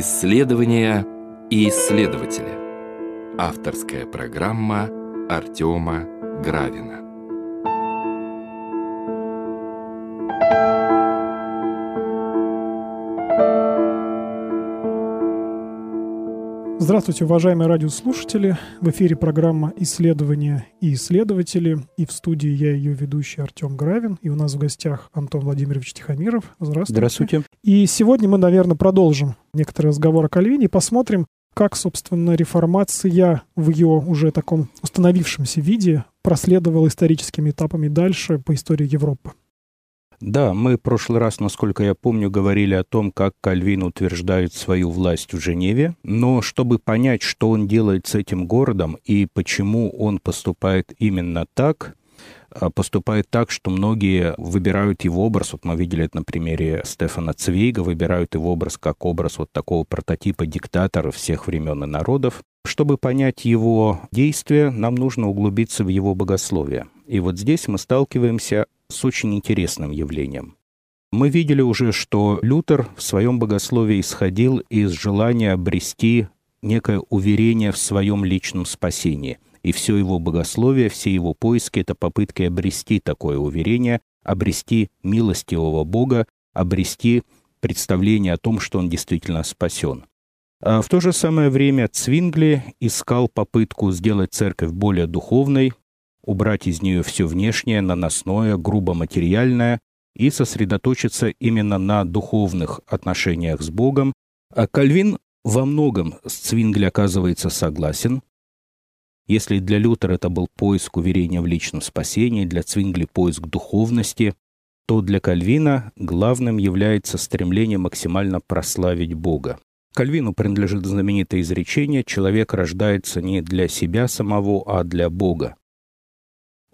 Исследования и исследователи. Авторская программа Артема Гравина. Здравствуйте, уважаемые радиослушатели. В эфире программа «Исследования и исследователи». И в студии я ее ведущий Артем Гравин. И у нас в гостях Антон Владимирович Тихомиров. Здравствуйте. Здравствуйте. И сегодня мы, наверное, продолжим некоторый разговор о Кальвине и посмотрим, как, собственно, реформация в ее уже таком установившемся виде проследовала историческими этапами дальше по истории Европы. Да, мы в прошлый раз, насколько я помню, говорили о том, как Кальвин утверждает свою власть в Женеве, но чтобы понять, что он делает с этим городом и почему он поступает именно так, поступает так, что многие выбирают его образ, вот мы видели это на примере Стефана Цвейга, выбирают его образ как образ вот такого прототипа диктатора всех времен и народов. Чтобы понять его действия, нам нужно углубиться в его богословие. И вот здесь мы сталкиваемся с очень интересным явлением. Мы видели уже, что Лютер в своем богословии исходил из желания обрести некое уверение в своем личном спасении. И все его богословие, все его поиски — это попытки обрести такое уверение, обрести милостивого Бога, обрести представление о том, что он действительно спасен. А в то же самое время Цвингли искал попытку сделать церковь более духовной, убрать из нее все внешнее, наносное, грубо материальное и сосредоточиться именно на духовных отношениях с Богом. А Кальвин во многом с Цвингли оказывается согласен. Если для Лютера это был поиск уверения в личном спасении, для Цвингли поиск духовности, то для Кальвина главным является стремление максимально прославить Бога. Кальвину принадлежит знаменитое изречение «Человек рождается не для себя самого, а для Бога»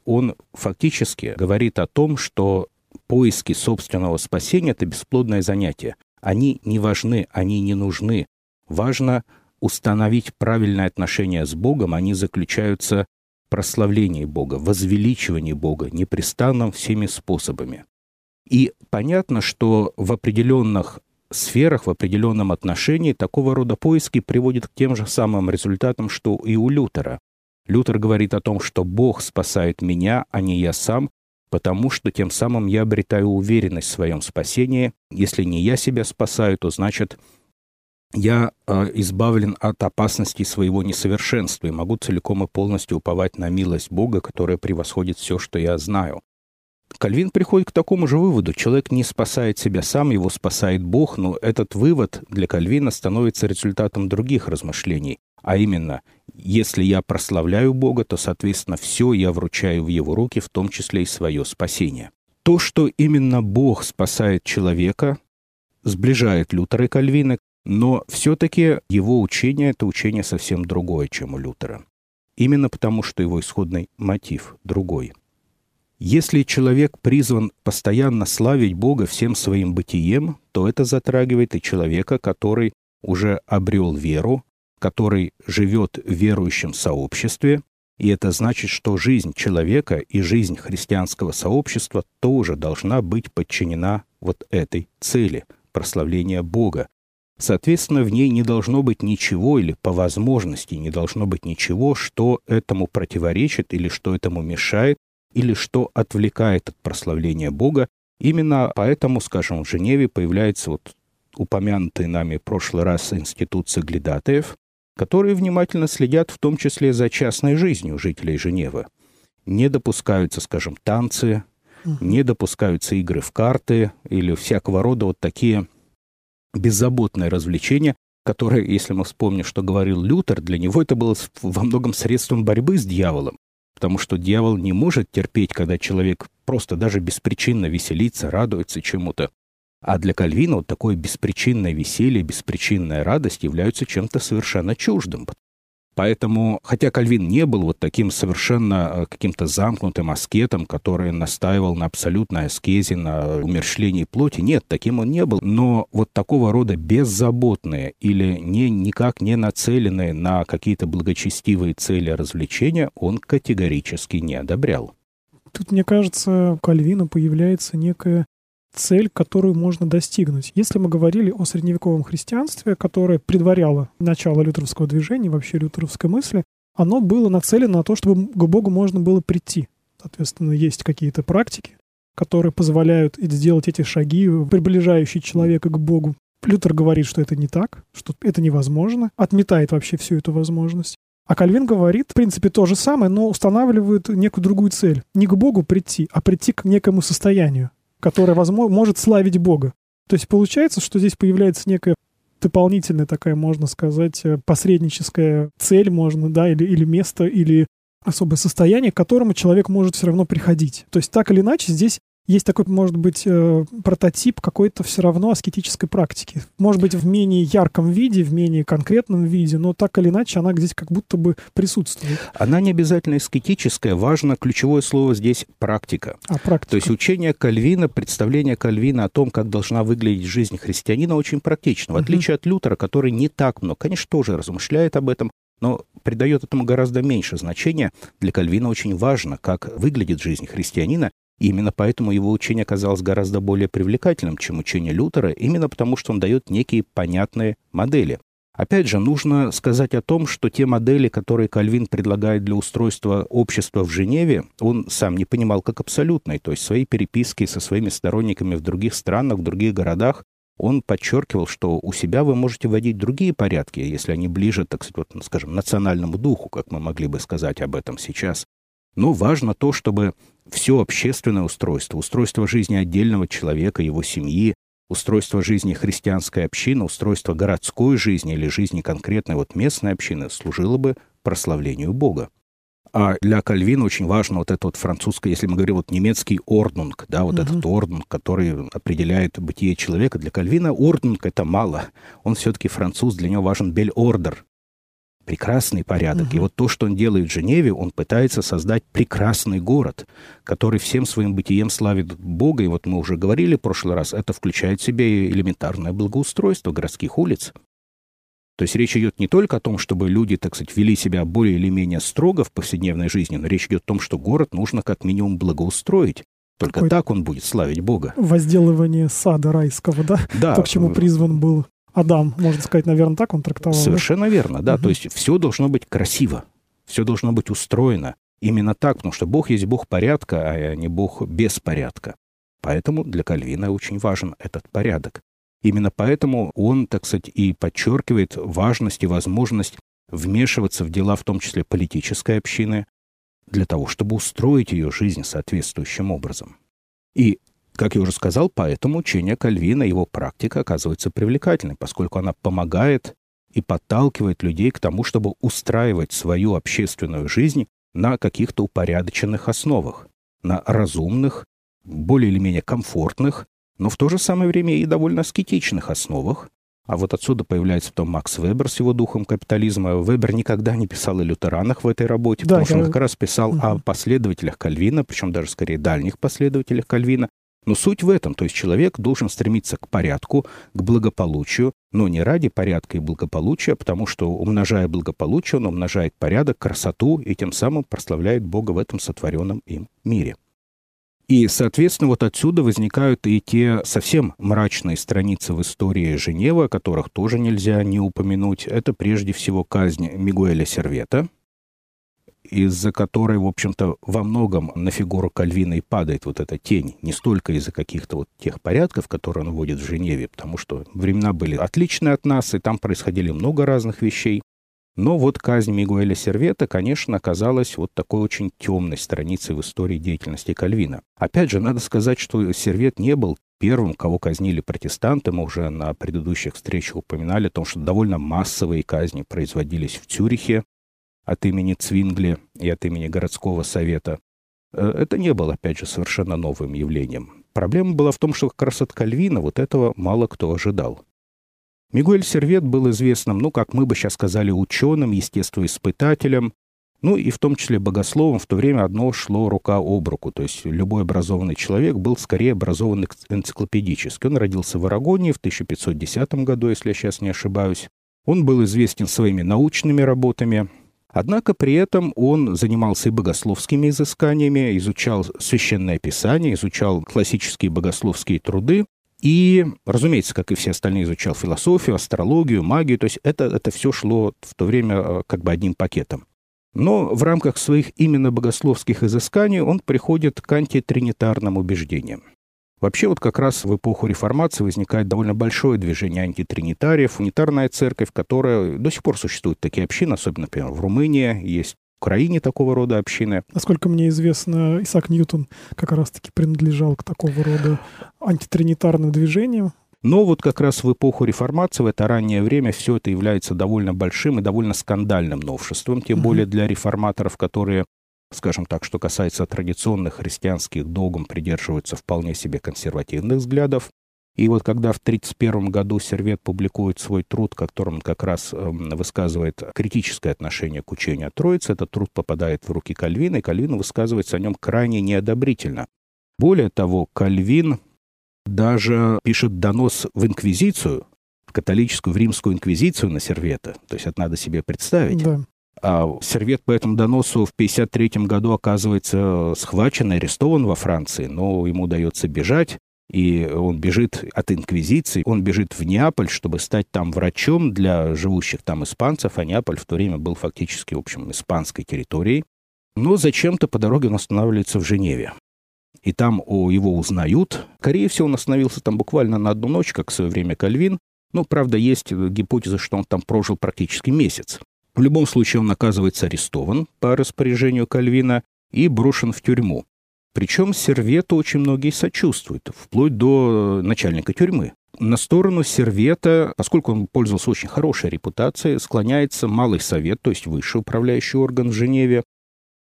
он фактически говорит о том, что поиски собственного спасения – это бесплодное занятие. Они не важны, они не нужны. Важно установить правильное отношение с Богом, они заключаются в прославлении Бога, возвеличивании Бога, непрестанном всеми способами. И понятно, что в определенных сферах, в определенном отношении такого рода поиски приводят к тем же самым результатам, что и у Лютера. Лютер говорит о том, что Бог спасает меня, а не я сам, потому что тем самым я обретаю уверенность в своем спасении. Если не я себя спасаю, то значит я э, избавлен от опасности своего несовершенства и могу целиком и полностью уповать на милость Бога, которая превосходит все, что я знаю. Кальвин приходит к такому же выводу. Человек не спасает себя сам, его спасает Бог, но этот вывод для Кальвина становится результатом других размышлений. А именно, если я прославляю Бога, то, соответственно, все я вручаю в Его руки, в том числе и свое спасение. То, что именно Бог спасает человека, сближает Лютера и Кальвина, но все-таки его учение – это учение совсем другое, чем у Лютера. Именно потому, что его исходный мотив другой. Если человек призван постоянно славить Бога всем своим бытием, то это затрагивает и человека, который уже обрел веру, который живет в верующем сообществе, и это значит, что жизнь человека и жизнь христианского сообщества тоже должна быть подчинена вот этой цели – прославления Бога. Соответственно, в ней не должно быть ничего или по возможности не должно быть ничего, что этому противоречит или что этому мешает, или что отвлекает от прославления Бога. Именно поэтому, скажем, в Женеве появляется вот упомянутый нами в прошлый раз институт соглядатаев, которые внимательно следят в том числе за частной жизнью жителей Женевы. Не допускаются, скажем, танцы, не допускаются игры в карты или всякого рода вот такие беззаботные развлечения, которые, если мы вспомним, что говорил Лютер, для него это было во многом средством борьбы с дьяволом, потому что дьявол не может терпеть, когда человек просто даже беспричинно веселится, радуется чему-то. А для Кальвина вот такое беспричинное веселье, беспричинная радость являются чем-то совершенно чуждым. Поэтому, хотя Кальвин не был вот таким совершенно э, каким-то замкнутым аскетом, который настаивал на абсолютной аскезе, на умерщвлении плоти, нет, таким он не был. Но вот такого рода беззаботные или не, никак не нацеленные на какие-то благочестивые цели развлечения он категорически не одобрял. Тут, мне кажется, у Кальвина появляется некая цель, которую можно достигнуть. Если мы говорили о средневековом христианстве, которое предваряло начало лютеровского движения, вообще лютеровской мысли, оно было нацелено на то, чтобы к Богу можно было прийти. Соответственно, есть какие-то практики, которые позволяют сделать эти шаги, приближающие человека к Богу. Лютер говорит, что это не так, что это невозможно, отметает вообще всю эту возможность. А Кальвин говорит, в принципе, то же самое, но устанавливает некую другую цель. Не к Богу прийти, а прийти к некому состоянию, которое возможно, может славить Бога. То есть получается, что здесь появляется некая дополнительная такая, можно сказать, э, посредническая цель, можно, да, или, или место, или особое состояние, к которому человек может все равно приходить. То есть так или иначе здесь есть такой, может быть, э, прототип какой-то все равно аскетической практики. Может быть, в менее ярком виде, в менее конкретном виде, но так или иначе она здесь как будто бы присутствует. Она не обязательно аскетическая, важно ключевое слово здесь практика. А, практика. То есть учение Кальвина, представление Кальвина о том, как должна выглядеть жизнь христианина, очень практично. В отличие угу. от Лютера, который не так много, конечно, тоже размышляет об этом, но придает этому гораздо меньше значения. Для Кальвина очень важно, как выглядит жизнь христианина, и именно поэтому его учение оказалось гораздо более привлекательным, чем учение Лютера, именно потому что он дает некие понятные модели. Опять же, нужно сказать о том, что те модели, которые Кальвин предлагает для устройства общества в Женеве, он сам не понимал как абсолютные. То есть свои переписки со своими сторонниками в других странах, в других городах, он подчеркивал, что у себя вы можете вводить другие порядки, если они ближе, так сказать, вот, скажем, национальному духу, как мы могли бы сказать об этом сейчас. Но важно то, чтобы все общественное устройство, устройство жизни отдельного человека, его семьи, устройство жизни христианской общины, устройство городской жизни или жизни конкретной вот местной общины служило бы прославлению Бога. А для Кальвина очень важно вот это вот французское, если мы говорим вот немецкий орднунг, да, вот uh-huh. этот орднунг, который определяет бытие человека. Для Кальвина орднунг это мало. Он все-таки француз, для него важен бель-ордер, прекрасный порядок. Угу. И вот то, что он делает в Женеве, он пытается создать прекрасный город, который всем своим бытием славит Бога. И вот мы уже говорили в прошлый раз, это включает в себе элементарное благоустройство городских улиц. То есть речь идет не только о том, чтобы люди, так сказать, вели себя более или менее строго в повседневной жизни, но речь идет о том, что город нужно как минимум благоустроить. Только Какой так он будет славить Бога. Возделывание сада райского, да? Да. То, к чему призван был Адам, можно сказать, наверное, так он трактовал. Совершенно да? верно, да. Угу. То есть все должно быть красиво, все должно быть устроено. Именно так, потому что Бог есть Бог порядка, а не Бог беспорядка. Поэтому для Кальвина очень важен этот порядок. Именно поэтому он, так сказать, и подчеркивает важность и возможность вмешиваться в дела, в том числе политической общины, для того, чтобы устроить ее жизнь соответствующим образом. И как я уже сказал, поэтому учение Кальвина, его практика оказывается привлекательной, поскольку она помогает и подталкивает людей к тому, чтобы устраивать свою общественную жизнь на каких-то упорядоченных основах, на разумных, более или менее комфортных, но в то же самое время и довольно аскетичных основах. А вот отсюда появляется потом Макс Вебер с его духом капитализма. Вебер никогда не писал о лютеранах в этой работе, да, потому что он как раз писал угу. о последователях Кальвина, причем даже скорее дальних последователях Кальвина, но суть в этом, то есть человек должен стремиться к порядку, к благополучию, но не ради порядка и благополучия, а потому что, умножая благополучие, он умножает порядок, красоту и тем самым прославляет Бога в этом сотворенном им мире. И, соответственно, вот отсюда возникают и те совсем мрачные страницы в истории Женевы, о которых тоже нельзя не упомянуть. Это прежде всего казнь Мигуэля Сервета, из-за которой, в общем-то, во многом на фигуру Кальвина и падает вот эта тень, не столько из-за каких-то вот тех порядков, которые он вводит в Женеве, потому что времена были отличные от нас, и там происходили много разных вещей. Но вот казнь Мигуэля Сервета, конечно, оказалась вот такой очень темной страницей в истории деятельности Кальвина. Опять же, надо сказать, что Сервет не был первым, кого казнили протестанты. Мы уже на предыдущих встречах упоминали о том, что довольно массовые казни производились в Цюрихе от имени Цвингли и от имени городского совета. Э, это не было, опять же, совершенно новым явлением. Проблема была в том, что как раз вот этого мало кто ожидал. Мигуэль Сервет был известным, ну, как мы бы сейчас сказали, ученым, естествоиспытателем, ну и в том числе богословом в то время одно шло рука об руку. То есть любой образованный человек был скорее образован энциклопедически. Он родился в Арагонии в 1510 году, если я сейчас не ошибаюсь. Он был известен своими научными работами, Однако при этом он занимался и богословскими изысканиями, изучал священное писание, изучал классические богословские труды, и, разумеется, как и все остальные, изучал философию, астрологию, магию. То есть это, это все шло в то время э, как бы одним пакетом. Но в рамках своих именно богословских изысканий он приходит к антитринитарным убеждениям. Вообще вот как раз в эпоху реформации возникает довольно большое движение антитринитариев, унитарная церковь, которая до сих пор существует такие общины, особенно, например, в Румынии есть в Украине такого рода общины. Насколько мне известно, Исаак Ньютон как раз-таки принадлежал к такого рода антитринитарным движениям. Но вот как раз в эпоху реформации, в это раннее время, все это является довольно большим и довольно скандальным новшеством, тем более для реформаторов, которые скажем так, что касается традиционных христианских догм, придерживаются вполне себе консервативных взглядов. И вот когда в 1931 году Сервет публикует свой труд, в котором он как раз э, высказывает критическое отношение к учению о Троице, этот труд попадает в руки Кальвина, и Кальвин высказывается о нем крайне неодобрительно. Более того, Кальвин даже пишет донос в Инквизицию, в католическую, в римскую инквизицию на Сервета. То есть это надо себе представить. Да. А Сервет по этому доносу в 1953 году оказывается схвачен, арестован во Франции, но ему удается бежать. И он бежит от инквизиции, он бежит в Неаполь, чтобы стать там врачом для живущих там испанцев, а Неаполь в то время был фактически, в общем, испанской территорией. Но зачем-то по дороге он останавливается в Женеве. И там о, его узнают. Скорее всего, он остановился там буквально на одну ночь, как в свое время Кальвин. Ну, правда, есть гипотеза, что он там прожил практически месяц. В любом случае он оказывается арестован по распоряжению Кальвина и брошен в тюрьму. Причем Сервету очень многие сочувствуют, вплоть до начальника тюрьмы. На сторону Сервета, поскольку он пользовался очень хорошей репутацией, склоняется Малый Совет, то есть высший управляющий орган в Женеве,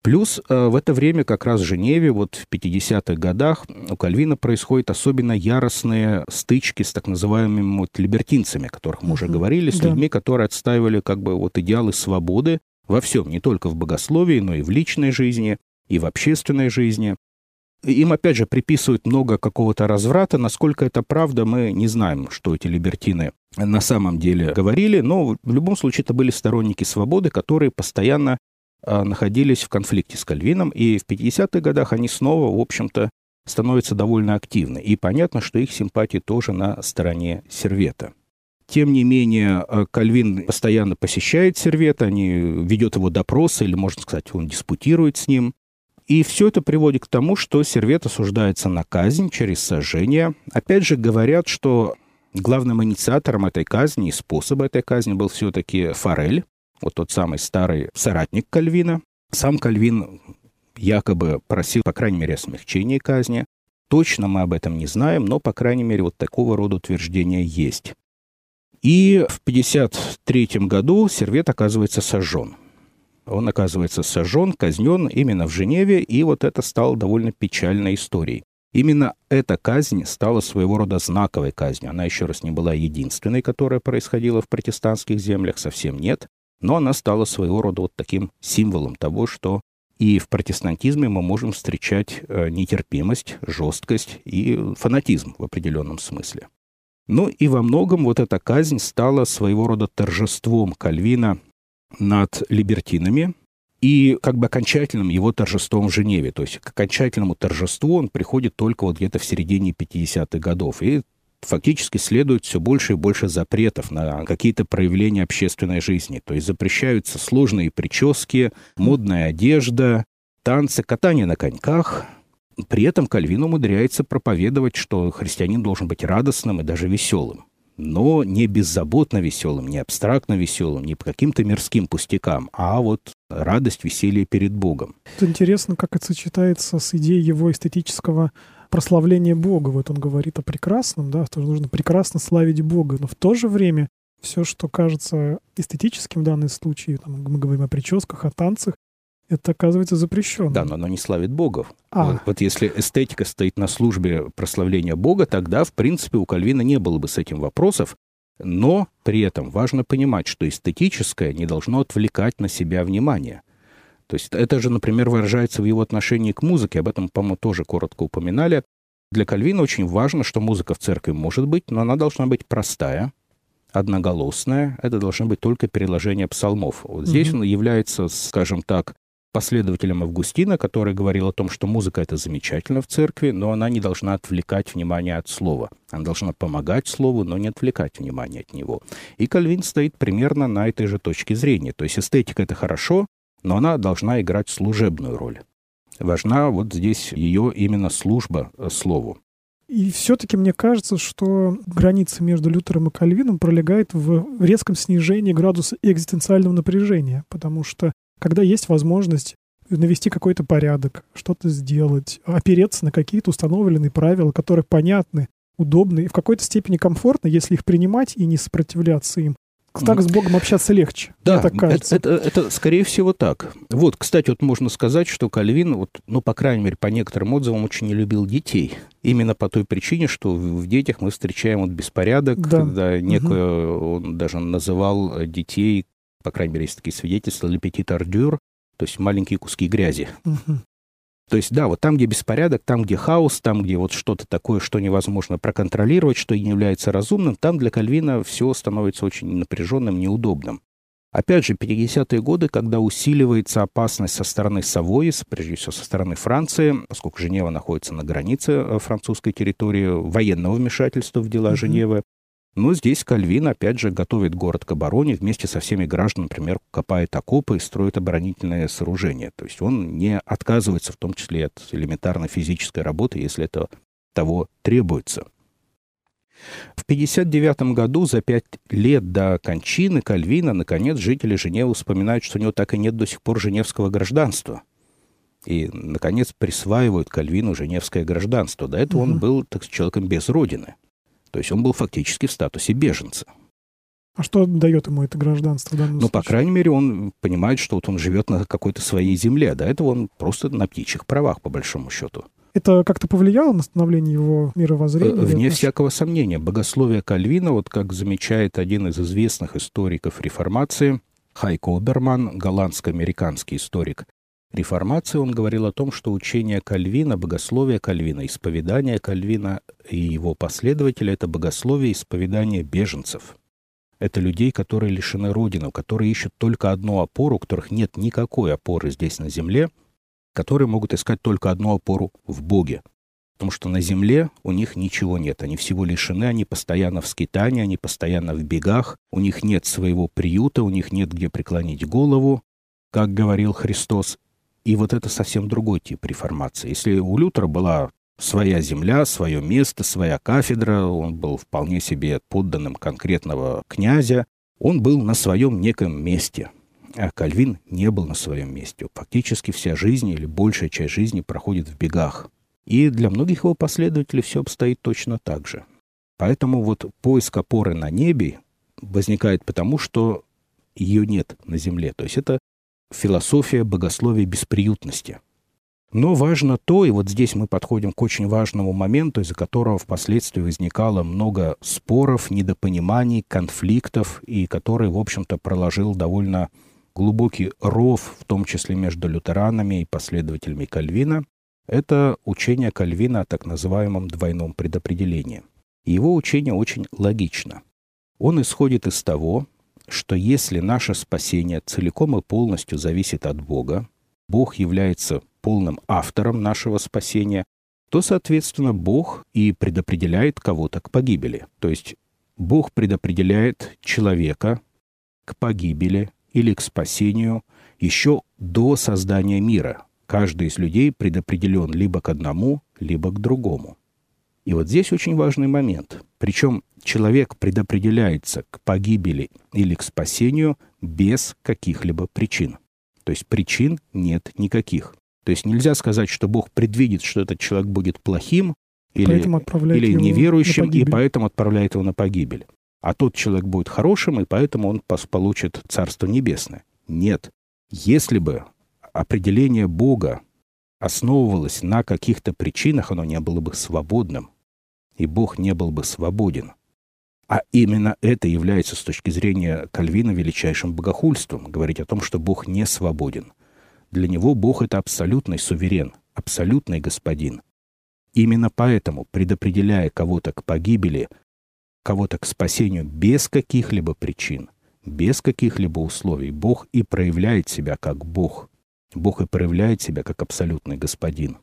Плюс э, в это время как раз в Женеве, вот в 50-х годах, у Кальвина происходят особенно яростные стычки с так называемыми вот либертинцами, о которых мы уже говорили, с да. людьми, которые отстаивали как бы вот идеалы свободы во всем, не только в богословии, но и в личной жизни, и в общественной жизни. Им, опять же, приписывают много какого-то разврата. Насколько это правда, мы не знаем, что эти либертины на самом деле говорили, но в любом случае это были сторонники свободы, которые постоянно находились в конфликте с Кальвином, и в 50-х годах они снова, в общем-то, становятся довольно активны. И понятно, что их симпатии тоже на стороне Сервета. Тем не менее, а, Кальвин постоянно посещает Сервета, они ведет его допросы, или, можно сказать, он диспутирует с ним. И все это приводит к тому, что Сервет осуждается на казнь через сожжение. Опять же, говорят, что главным инициатором этой казни и способа этой казни был все-таки Форель, вот тот самый старый соратник Кальвина. Сам Кальвин якобы просил, по крайней мере, о смягчении казни. Точно мы об этом не знаем, но, по крайней мере, вот такого рода утверждения есть. И в 1953 году Сервет оказывается сожжен. Он оказывается сожжен, казнен именно в Женеве, и вот это стало довольно печальной историей. Именно эта казнь стала своего рода знаковой казнью. Она еще раз не была единственной, которая происходила в протестантских землях, совсем нет. Но она стала своего рода вот таким символом того, что и в протестантизме мы можем встречать э, нетерпимость, жесткость и фанатизм в определенном смысле. Ну и во многом вот эта казнь стала своего рода торжеством Кальвина над либертинами и как бы окончательным его торжеством в Женеве. То есть к окончательному торжеству он приходит только вот где-то в середине 50-х годов. И фактически следует все больше и больше запретов на какие-то проявления общественной жизни. То есть запрещаются сложные прически, модная одежда, танцы, катание на коньках. При этом Кальвин умудряется проповедовать, что христианин должен быть радостным и даже веселым. Но не беззаботно веселым, не абстрактно веселым, не по каким-то мирским пустякам, а вот радость, веселье перед Богом. Это интересно, как это сочетается с идеей его эстетического прославление Бога. Вот он говорит о прекрасном, да, что нужно прекрасно славить Бога. Но в то же время все, что кажется эстетическим в данном случае, там, мы говорим о прическах, о танцах, это оказывается запрещено. Да, но оно не славит Бога. А. Вот, вот если эстетика стоит на службе прославления Бога, тогда, в принципе, у Кальвина не было бы с этим вопросов. Но при этом важно понимать, что эстетическое не должно отвлекать на себя внимание. То есть это же, например, выражается в его отношении к музыке. Об этом, по-моему, тоже коротко упоминали. Для Кальвина очень важно, что музыка в церкви может быть, но она должна быть простая, одноголосное, это должно быть только переложение псалмов. Вот здесь mm-hmm. он является, скажем так, последователем Августина, который говорил о том, что музыка это замечательно в церкви, но она не должна отвлекать внимание от слова. Она должна помогать слову, но не отвлекать внимание от него. И Кальвин стоит примерно на этой же точке зрения. То есть эстетика это хорошо, но она должна играть служебную роль. Важна вот здесь ее именно служба э, слову. И все-таки мне кажется, что граница между Лютером и Кальвином пролегает в резком снижении градуса экзистенциального напряжения, потому что когда есть возможность навести какой-то порядок, что-то сделать, опереться на какие-то установленные правила, которые понятны, удобны и в какой-то степени комфортны, если их принимать и не сопротивляться им, так с Богом общаться легче. Да, так кажется. Это, это, это, скорее всего так. Вот, кстати, вот можно сказать, что Кальвин, вот, ну, по крайней мере, по некоторым отзывам, очень не любил детей. Именно по той причине, что в детях мы встречаем вот беспорядок, да. Да, некое, угу. он даже называл детей, по крайней мере, есть такие свидетельства, «лепетит ардюр», то есть маленькие куски грязи. Угу. То есть, да, вот там, где беспорядок, там, где хаос, там, где вот что-то такое, что невозможно проконтролировать, что не является разумным, там для Кальвина все становится очень напряженным, неудобным. Опять же, 50-е годы, когда усиливается опасность со стороны Савои, прежде всего со стороны Франции, поскольку Женева находится на границе э, французской территории, военного вмешательства в дела mm-hmm. Женевы, но здесь Кальвин, опять же, готовит город к обороне, вместе со всеми гражданами, например, копает окопы и строит оборонительное сооружение. То есть он не отказывается в том числе от элементарной физической работы, если это того требуется. В 1959 году, за пять лет до кончины Кальвина, наконец, жители Женевы вспоминают, что у него так и нет до сих пор женевского гражданства. И, наконец, присваивают Кальвину женевское гражданство. До этого угу. он был так, человеком без родины. То есть он был фактически в статусе беженца. А что дает ему это гражданство в данном Ну, по крайней мере, он понимает, что вот он живет на какой-то своей земле. До этого он просто на птичьих правах, по большому счету. Это как-то повлияло на становление его мировоззрения? Э, вне всякого сомнения. Богословие Кальвина, вот как замечает один из известных историков реформации, Хайко Оберман, голландско-американский историк, реформации он говорил о том, что учение Кальвина, богословие Кальвина, исповедание Кальвина и его последователи — это богословие исповедания беженцев. Это людей, которые лишены родины, которые ищут только одну опору, у которых нет никакой опоры здесь на земле, которые могут искать только одну опору в Боге. Потому что на земле у них ничего нет. Они всего лишены, они постоянно в скитании, они постоянно в бегах, у них нет своего приюта, у них нет где преклонить голову, как говорил Христос. И вот это совсем другой тип реформации. Если у Лютера была своя земля, свое место, своя кафедра, он был вполне себе подданным конкретного князя, он был на своем неком месте. А Кальвин не был на своем месте. Фактически вся жизнь или большая часть жизни проходит в бегах. И для многих его последователей все обстоит точно так же. Поэтому вот поиск опоры на небе возникает потому, что ее нет на земле. То есть это философия богословия бесприютности. Но важно то, и вот здесь мы подходим к очень важному моменту, из-за которого впоследствии возникало много споров, недопониманий, конфликтов, и который, в общем-то, проложил довольно глубокий ров, в том числе между лютеранами и последователями Кальвина, это учение Кальвина о так называемом двойном предопределении. Его учение очень логично. Он исходит из того, что если наше спасение целиком и полностью зависит от Бога, Бог является полным автором нашего спасения, то, соответственно, Бог и предопределяет кого-то к погибели. То есть Бог предопределяет человека к погибели или к спасению еще до создания мира. Каждый из людей предопределен либо к одному, либо к другому. И вот здесь очень важный момент. Причем человек предопределяется к погибели или к спасению без каких-либо причин. То есть причин нет никаких. То есть нельзя сказать, что Бог предвидит, что этот человек будет плохим или, или неверующим, и поэтому отправляет его на погибель. А тот человек будет хорошим, и поэтому он получит Царство Небесное. Нет. Если бы определение Бога основывалось на каких-то причинах, оно не было бы свободным и Бог не был бы свободен. А именно это является с точки зрения Кальвина величайшим богохульством, говорить о том, что Бог не свободен. Для него Бог — это абсолютный суверен, абсолютный господин. Именно поэтому, предопределяя кого-то к погибели, кого-то к спасению без каких-либо причин, без каких-либо условий, Бог и проявляет себя как Бог. Бог и проявляет себя как абсолютный господин.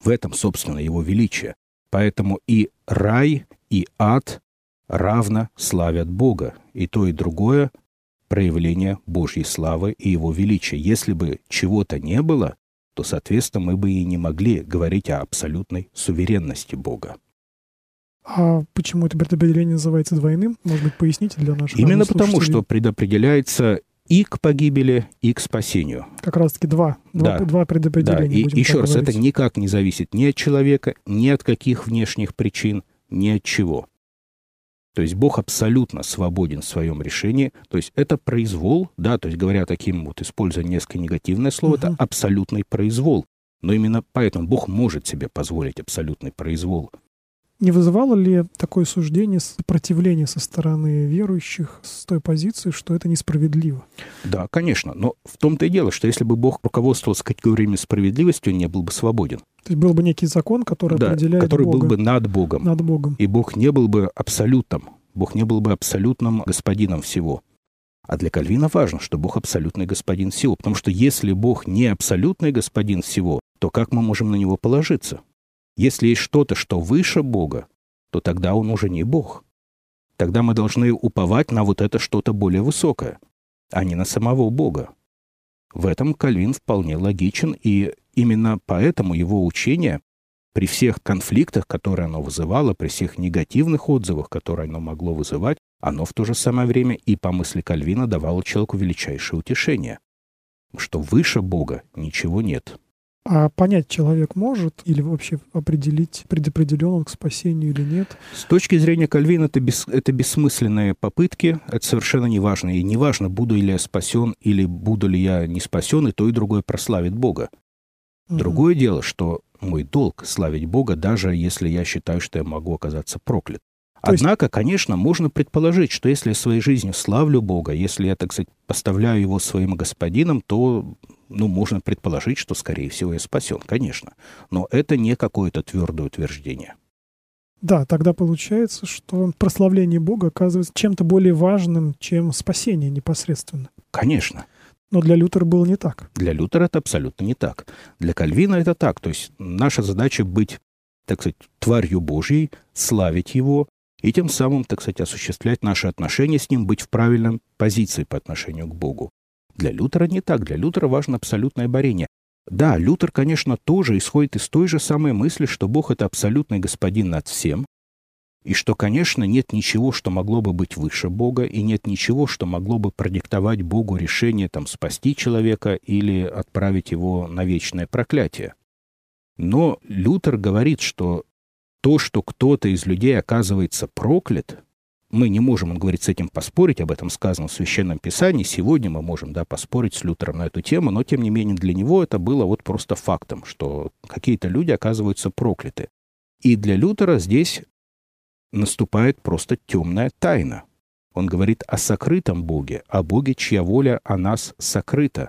В этом, собственно, его величие. Поэтому и рай, и ад равно славят Бога. И то, и другое — проявление Божьей славы и его величия. Если бы чего-то не было, то, соответственно, мы бы и не могли говорить о абсолютной суверенности Бога. А почему это предопределение называется двойным? Может быть, поясните для наших Именно потому, что предопределяется и к погибели, и к спасению. Как раз-таки два, да. два, два предопределения. Да. И еще раз, говорить. это никак не зависит ни от человека, ни от каких внешних причин, ни от чего. То есть Бог абсолютно свободен в своем решении. То есть это произвол, да, то есть говоря таким вот, используя несколько негативное слово, угу. это абсолютный произвол. Но именно поэтому Бог может себе позволить абсолютный произвол. Не вызывало ли такое суждение сопротивление со стороны верующих с той позиции, что это несправедливо? Да, конечно. Но в том-то и дело, что если бы Бог руководствовался категориями справедливости, он не был бы свободен. То есть был бы некий закон, который да, определяет который Бога. был бы над Богом. Над Богом. И Бог не был бы абсолютом. Бог не был бы абсолютным господином всего. А для Кальвина важно, что Бог абсолютный господин всего. Потому что если Бог не абсолютный господин всего, то как мы можем на него положиться? Если есть что-то, что выше Бога, то тогда он уже не Бог. Тогда мы должны уповать на вот это что-то более высокое, а не на самого Бога. В этом Кальвин вполне логичен, и именно поэтому его учение при всех конфликтах, которые оно вызывало, при всех негативных отзывах, которые оно могло вызывать, оно в то же самое время и по мысли Кальвина давало человеку величайшее утешение, что выше Бога ничего нет. А понять человек может или вообще определить, предопределен он к спасению или нет? С точки зрения Кальвина это, бес, это бессмысленные попытки, это совершенно не важно. И не важно, буду ли я спасен или буду ли я не спасен, и то и другое прославит Бога. Угу. Другое дело, что мой долг славить Бога, даже если я считаю, что я могу оказаться проклят. Однако, есть... конечно, можно предположить, что если я своей жизнью славлю Бога, если я, так сказать, поставляю Его своим господином, то ну, можно предположить, что, скорее всего, я спасен, конечно. Но это не какое-то твердое утверждение. Да, тогда получается, что прославление Бога оказывается чем-то более важным, чем спасение непосредственно. Конечно. Но для Лютера было не так. Для Лютера это абсолютно не так. Для Кальвина это так. То есть наша задача быть, так сказать, тварью Божьей, славить Его, и тем самым, так сказать, осуществлять наши отношения с Ним, быть в правильной позиции по отношению к Богу. Для Лютера не так. Для Лютера важно абсолютное борение. Да, Лютер, конечно, тоже исходит из той же самой мысли, что Бог — это абсолютный господин над всем, и что, конечно, нет ничего, что могло бы быть выше Бога, и нет ничего, что могло бы продиктовать Богу решение там, спасти человека или отправить его на вечное проклятие. Но Лютер говорит, что то, что кто-то из людей оказывается проклят, мы не можем, он говорит, с этим поспорить, об этом сказано в Священном Писании. Сегодня мы можем, да, поспорить с Лютером на эту тему, но, тем не менее, для него это было вот просто фактом, что какие-то люди оказываются прокляты. И для Лютера здесь наступает просто темная тайна. Он говорит о сокрытом Боге, о Боге, чья воля о нас сокрыта.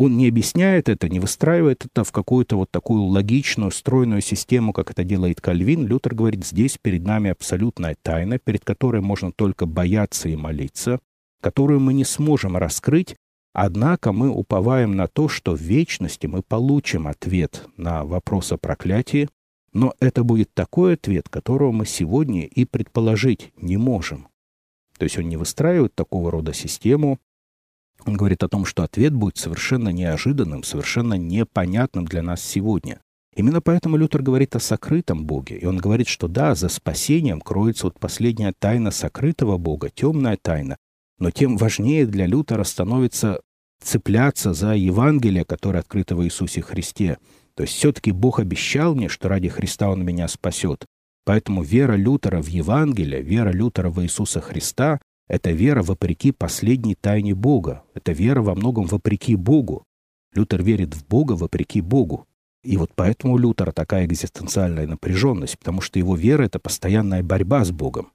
Он не объясняет это, не выстраивает это в какую-то вот такую логичную, стройную систему, как это делает Кальвин. Лютер говорит, здесь перед нами абсолютная тайна, перед которой можно только бояться и молиться, которую мы не сможем раскрыть, однако мы уповаем на то, что в вечности мы получим ответ на вопрос о проклятии, но это будет такой ответ, которого мы сегодня и предположить не можем. То есть он не выстраивает такого рода систему, он говорит о том, что ответ будет совершенно неожиданным, совершенно непонятным для нас сегодня. Именно поэтому Лютер говорит о сокрытом Боге. И он говорит, что да, за спасением кроется вот последняя тайна сокрытого Бога, темная тайна. Но тем важнее для Лютера становится цепляться за Евангелие, которое открыто в Иисусе Христе. То есть все-таки Бог обещал мне, что ради Христа Он меня спасет. Поэтому вера Лютера в Евангелие, вера Лютера в Иисуса Христа это вера вопреки последней тайне Бога. Это вера во многом вопреки Богу. Лютер верит в Бога вопреки Богу. И вот поэтому у Лютера такая экзистенциальная напряженность, потому что его вера — это постоянная борьба с Богом.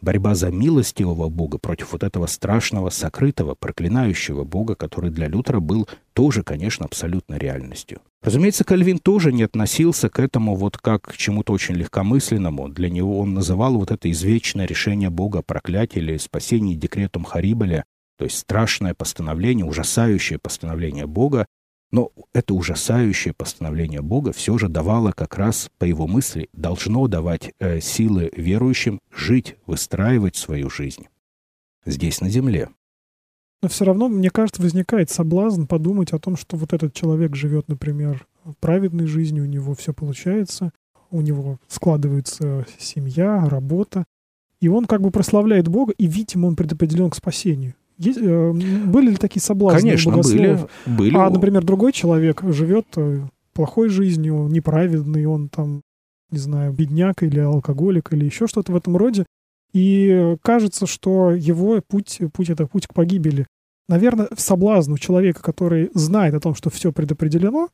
Борьба за милостивого Бога против вот этого страшного, сокрытого, проклинающего Бога, который для Лютера был тоже, конечно, абсолютно реальностью. Разумеется, Кальвин тоже не относился к этому вот как к чему-то очень легкомысленному. Для него он называл вот это извечное решение Бога о проклятии или спасении декретум Харибеля, то есть страшное постановление, ужасающее постановление Бога, но это ужасающее постановление Бога все же давало как раз, по его мысли, должно давать э, силы верующим жить, выстраивать свою жизнь здесь, на земле. Но все равно, мне кажется, возникает соблазн подумать о том, что вот этот человек живет, например, праведной жизнью, у него все получается, у него складывается семья, работа, и он как бы прославляет Бога, и, видимо, он предопределен к спасению. Есть, э, были ли такие соблазны Конечно, были, были. А, например, другой человек живет э, плохой жизнью, неправедный, он там, не знаю, бедняк или алкоголик или еще что-то в этом роде. И кажется, что его путь, путь — это путь к погибели. Наверное, соблазн у человека, который знает о том, что все предопределено,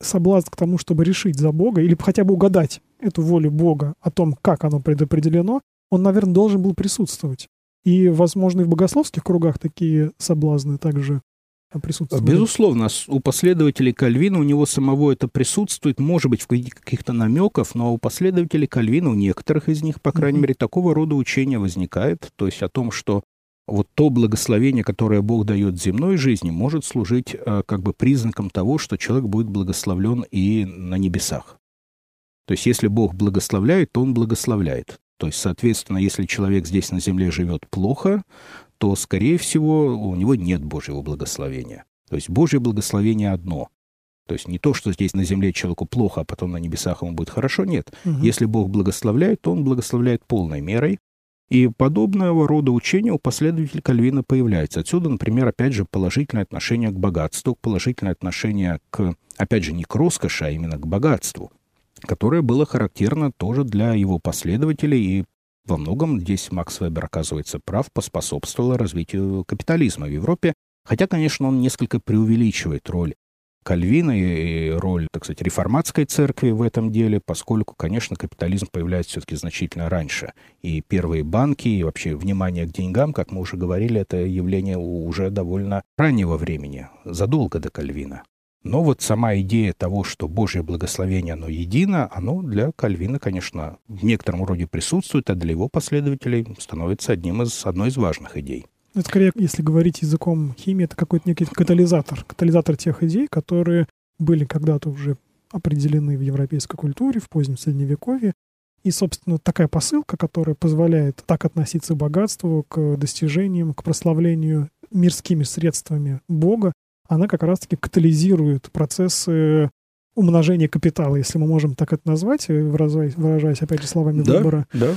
соблазн к тому, чтобы решить за Бога или хотя бы угадать эту волю Бога о том, как оно предопределено, он, наверное, должен был присутствовать. И, возможно, и в богословских кругах такие соблазны также присутствуют. Безусловно, у последователей Кальвина у него самого это присутствует, может быть, в каких-то намеках, но у последователей Кальвина, у некоторых из них, по крайней mm-hmm. мере, такого рода учение возникает, то есть о том, что вот то благословение, которое Бог дает земной жизни, может служить э, как бы признаком того, что человек будет благословлен и на небесах. То есть если Бог благословляет, то Он благословляет. То есть, соответственно, если человек здесь на земле живет плохо, то, скорее всего, у него нет Божьего благословения. То есть Божье благословение одно. То есть не то, что здесь на земле человеку плохо, а потом на небесах ему будет хорошо, нет. Угу. Если Бог благословляет, то Он благословляет полной мерой. И подобного рода учения у последователей Кальвина появляется. Отсюда, например, опять же, положительное отношение к богатству, положительное отношение к, опять же, не к роскоши, а именно к богатству которое было характерно тоже для его последователей, и во многом здесь Макс Вебер оказывается прав, поспособствовало развитию капитализма в Европе, хотя, конечно, он несколько преувеличивает роль Кальвина и роль, так сказать, реформатской церкви в этом деле, поскольку, конечно, капитализм появляется все-таки значительно раньше. И первые банки, и вообще внимание к деньгам, как мы уже говорили, это явление уже довольно раннего времени, задолго до Кальвина. Но вот сама идея того, что Божье благословение, оно едино, оно для Кальвина, конечно, в некотором роде присутствует, а для его последователей становится одним из, одной из важных идей. Это скорее, если говорить языком химии, это какой-то некий катализатор. Катализатор тех идей, которые были когда-то уже определены в европейской культуре, в позднем Средневековье. И, собственно, такая посылка, которая позволяет так относиться к богатству, к достижениям, к прославлению мирскими средствами Бога, она как раз-таки катализирует процессы умножения капитала, если мы можем так это назвать, выражаясь, выражаясь опять же словами да, выбора. Да,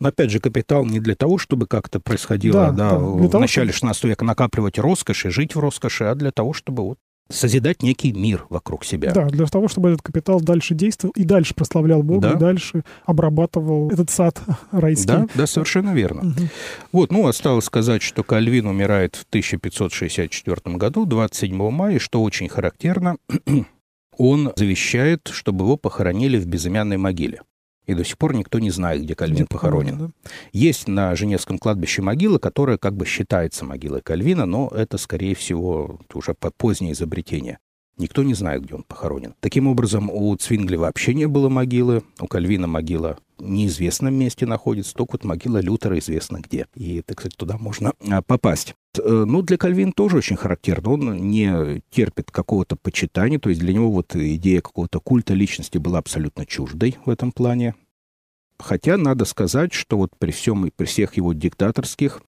но опять же, капитал не для того, чтобы как-то происходило да, да, да, в того, начале чтобы... 16 века накапливать роскошь и жить в роскоши, а для того, чтобы вот созидать некий мир вокруг себя. Да, для того, чтобы этот капитал дальше действовал и дальше прославлял Бога, да. и дальше обрабатывал этот сад райский. Да, да, совершенно верно. Угу. Вот, ну, осталось сказать, что Кальвин умирает в 1564 году, 27 мая, что очень характерно, он завещает, чтобы его похоронили в безымянной могиле. И до сих пор никто не знает, где Кальвин где похоронен. Да? Есть на Женевском кладбище могила, которая как бы считается могилой Кальвина, но это, скорее всего, уже позднее изобретение. Никто не знает, где он похоронен. Таким образом, у Цвингли вообще не было могилы, у Кальвина могила в неизвестном месте находится, только вот могила Лютера известно где. И, так сказать, туда можно а, попасть. Э, ну, для Кальвина тоже очень характерно. Он не терпит какого-то почитания, то есть для него вот идея какого-то культа личности была абсолютно чуждой в этом плане. Хотя надо сказать, что вот при всем и при всех его диктаторских,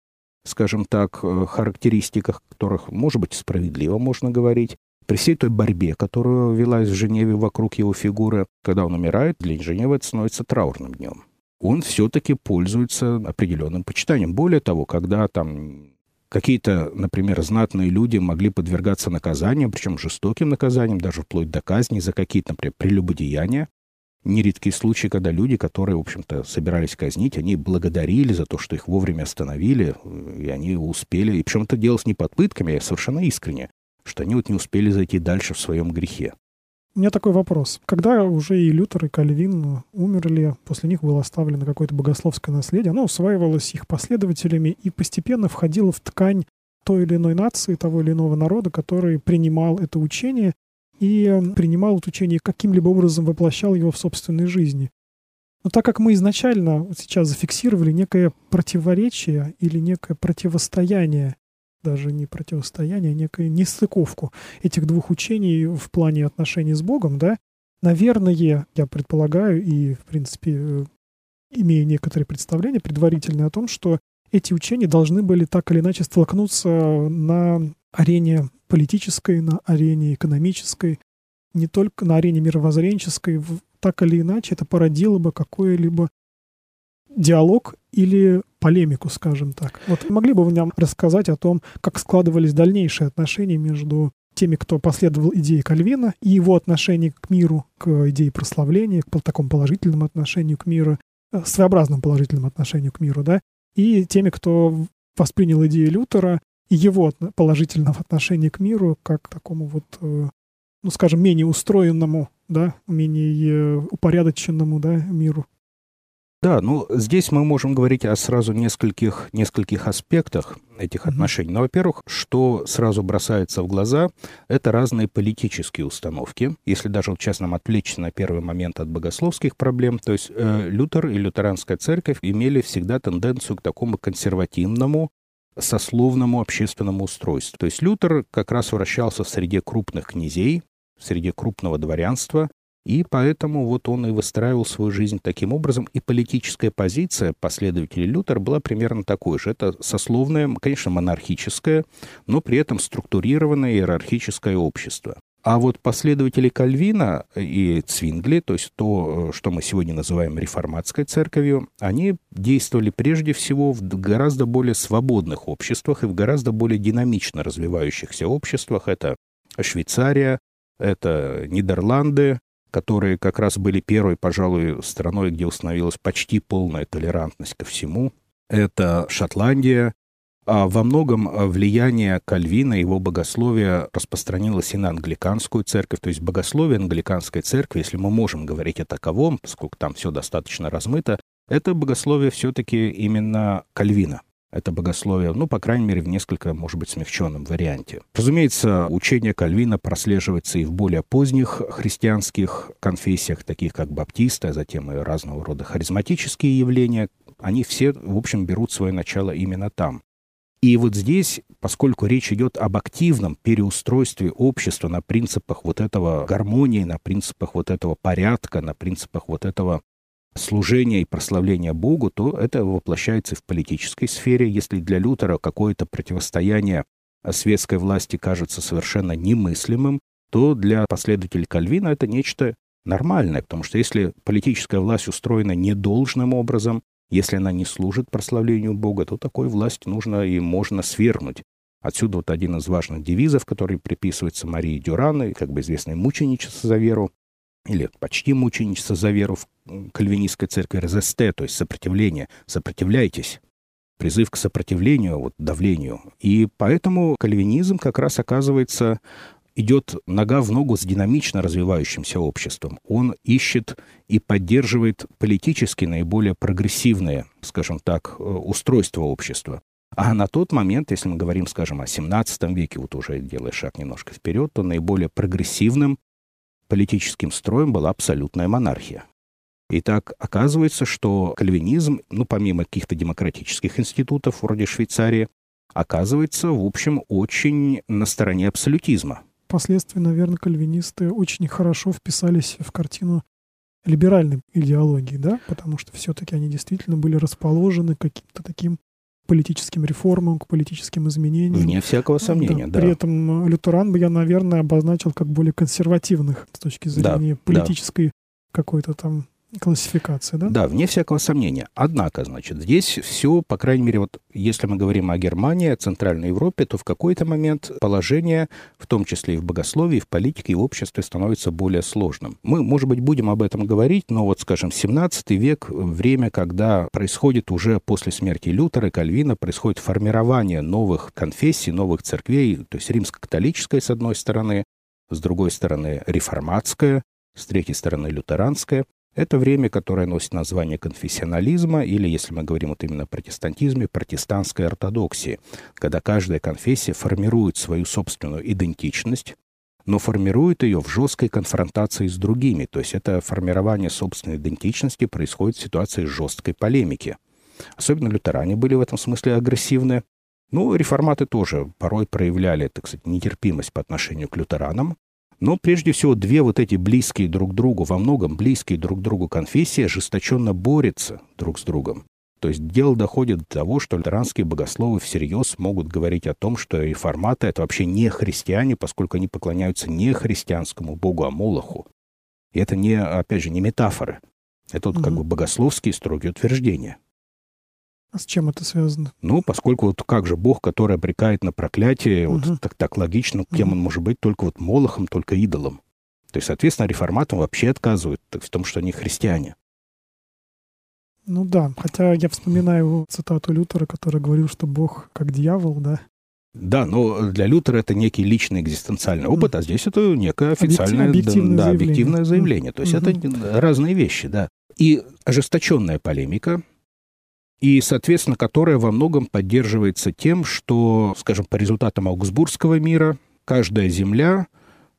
скажем так, э, характеристиках, которых, может быть, справедливо можно говорить, при всей той борьбе, которую велась в Женеве вокруг его фигуры, когда он умирает, для Женевы это становится траурным днем. Он все-таки пользуется определенным почитанием. Более того, когда там какие-то, например, знатные люди могли подвергаться наказаниям, причем жестоким наказаниям, даже вплоть до казни за какие-то, например, прелюбодеяния. Нередкие случаи, когда люди, которые, в общем-то, собирались казнить, они благодарили за то, что их вовремя остановили, и они успели. И причем это делалось не под пытками, а совершенно искренне, что они вот не успели зайти дальше в своем грехе. У меня такой вопрос. Когда уже и Лютер, и Кальвин умерли, после них было оставлено какое-то богословское наследие, оно усваивалось их последователями и постепенно входило в ткань той или иной нации, того или иного народа, который принимал это учение и принимал это учение каким-либо образом воплощал его в собственной жизни. Но так как мы изначально сейчас зафиксировали некое противоречие или некое противостояние, даже не противостояние, а некую нестыковку этих двух учений в плане отношений с Богом, да, наверное, я предполагаю и, в принципе, э, имею некоторые представления предварительные о том, что эти учения должны были так или иначе столкнуться на арене политической, на арене экономической, не только на арене мировоззренческой, так или иначе это породило бы какой-либо диалог или полемику, скажем так. Вот могли бы вы нам рассказать о том, как складывались дальнейшие отношения между теми, кто последовал идее Кальвина, и его отношение к миру, к идее прославления, к такому положительному отношению к миру, э, своеобразному положительному отношению к миру, да, и теми, кто воспринял идею Лютера и его положительного отношения к миру как такому вот, э, ну, скажем, менее устроенному, да, менее э, упорядоченному, да, миру. Да, ну здесь мы можем говорить о сразу нескольких, нескольких аспектах этих mm-hmm. отношений. Ну, во-первых, что сразу бросается в глаза, это разные политические установки. Если даже вот сейчас нам отвлечься на первый момент от богословских проблем, то есть э, Лютер и лютеранская церковь имели всегда тенденцию к такому консервативному, сословному общественному устройству. То есть Лютер как раз вращался в среде крупных князей, в среде крупного дворянства, и поэтому вот он и выстраивал свою жизнь таким образом. И политическая позиция последователей Лютера была примерно такой же. Это сословное, конечно, монархическое, но при этом структурированное иерархическое общество. А вот последователи Кальвина и Цвингли, то есть то, что мы сегодня называем реформатской церковью, они действовали прежде всего в гораздо более свободных обществах и в гораздо более динамично развивающихся обществах. Это Швейцария, это Нидерланды, которые как раз были первой, пожалуй, страной, где установилась почти полная толерантность ко всему. Это Шотландия. А во многом влияние Кальвина, его богословия распространилось и на англиканскую церковь. То есть богословие англиканской церкви, если мы можем говорить о таковом, поскольку там все достаточно размыто, это богословие все-таки именно Кальвина. Это богословие, ну, по крайней мере, в несколько, может быть, смягченном варианте. Разумеется, учение Кальвина прослеживается и в более поздних христианских конфессиях, таких как баптисты, а затем и разного рода харизматические явления. Они все, в общем, берут свое начало именно там. И вот здесь, поскольку речь идет об активном переустройстве общества на принципах вот этого гармонии, на принципах вот этого порядка, на принципах вот этого служения и прославления Богу, то это воплощается в политической сфере. Если для Лютера какое-то противостояние светской власти кажется совершенно немыслимым, то для последователей Кальвина это нечто нормальное, потому что если политическая власть устроена недолжным образом, если она не служит прославлению Бога, то такой власть нужно и можно свергнуть. Отсюда вот один из важных девизов, который приписывается Марии Дюран, как бы известной мученичество за веру, или почти мученичество за веру в кальвинистской церкви резесте, то есть сопротивление, сопротивляйтесь, призыв к сопротивлению, вот, давлению. И поэтому кальвинизм как раз оказывается идет нога в ногу с динамично развивающимся обществом. Он ищет и поддерживает политически наиболее прогрессивные, скажем так, э, устройства общества. А на тот момент, если мы говорим, скажем, о 17 веке, вот уже делая шаг немножко вперед, то наиболее прогрессивным политическим строем была абсолютная монархия. Итак, оказывается, что кальвинизм, ну, помимо каких-то демократических институтов вроде Швейцарии, оказывается, в общем, очень на стороне абсолютизма. Впоследствии, наверное, кальвинисты очень хорошо вписались в картину либеральной идеологии, да, потому что все-таки они действительно были расположены каким-то таким политическим реформам, к политическим изменениям. Вне всякого сомнения, да. да. При этом лютеран бы я, наверное, обозначил как более консервативных с точки зрения да, политической да. какой-то там классификации, да? Да, вне всякого сомнения. Однако, значит, здесь все, по крайней мере, вот если мы говорим о Германии, о Центральной Европе, то в какой-то момент положение, в том числе и в богословии, и в политике, и в обществе, становится более сложным. Мы, может быть, будем об этом говорить, но вот, скажем, 17 век, время, когда происходит уже после смерти Лютера Кальвина, происходит формирование новых конфессий, новых церквей, то есть римско-католической, с одной стороны, с другой стороны реформатское, с третьей стороны лютеранское. Это время, которое носит название конфессионализма, или, если мы говорим вот именно о протестантизме, протестантской ортодоксии, когда каждая конфессия формирует свою собственную идентичность, но формирует ее в жесткой конфронтации с другими. То есть это формирование собственной идентичности происходит в ситуации жесткой полемики. Особенно лютеране были в этом смысле агрессивны. Ну, реформаты тоже порой проявляли, так сказать, нетерпимость по отношению к лютеранам. Но прежде всего две вот эти близкие друг другу, во многом близкие друг другу конфессии ожесточенно борются друг с другом. То есть дело доходит до того, что лютеранские богословы всерьез могут говорить о том, что реформаты — это вообще не христиане, поскольку они поклоняются не христианскому богу, а Молоху. И это не, опять же, не метафоры. Это вот угу. как бы богословские строгие утверждения. А с чем это связано? Ну, поскольку вот как же Бог, который обрекает на проклятие, угу. вот так, так логично, кем угу. он может быть, только вот молохом, только идолом. То есть, соответственно, реформатам вообще отказывают в том, что они христиане. Ну да, хотя я вспоминаю цитату Лютера, который говорил, что Бог как дьявол, да? Да, но для Лютера это некий личный экзистенциальный опыт, а здесь это некое официальное объективное, да, заявление. объективное заявление. То есть угу. это разные вещи, да. И ожесточенная полемика, и, соответственно, которая во многом поддерживается тем, что, скажем, по результатам Аугсбургского мира каждая земля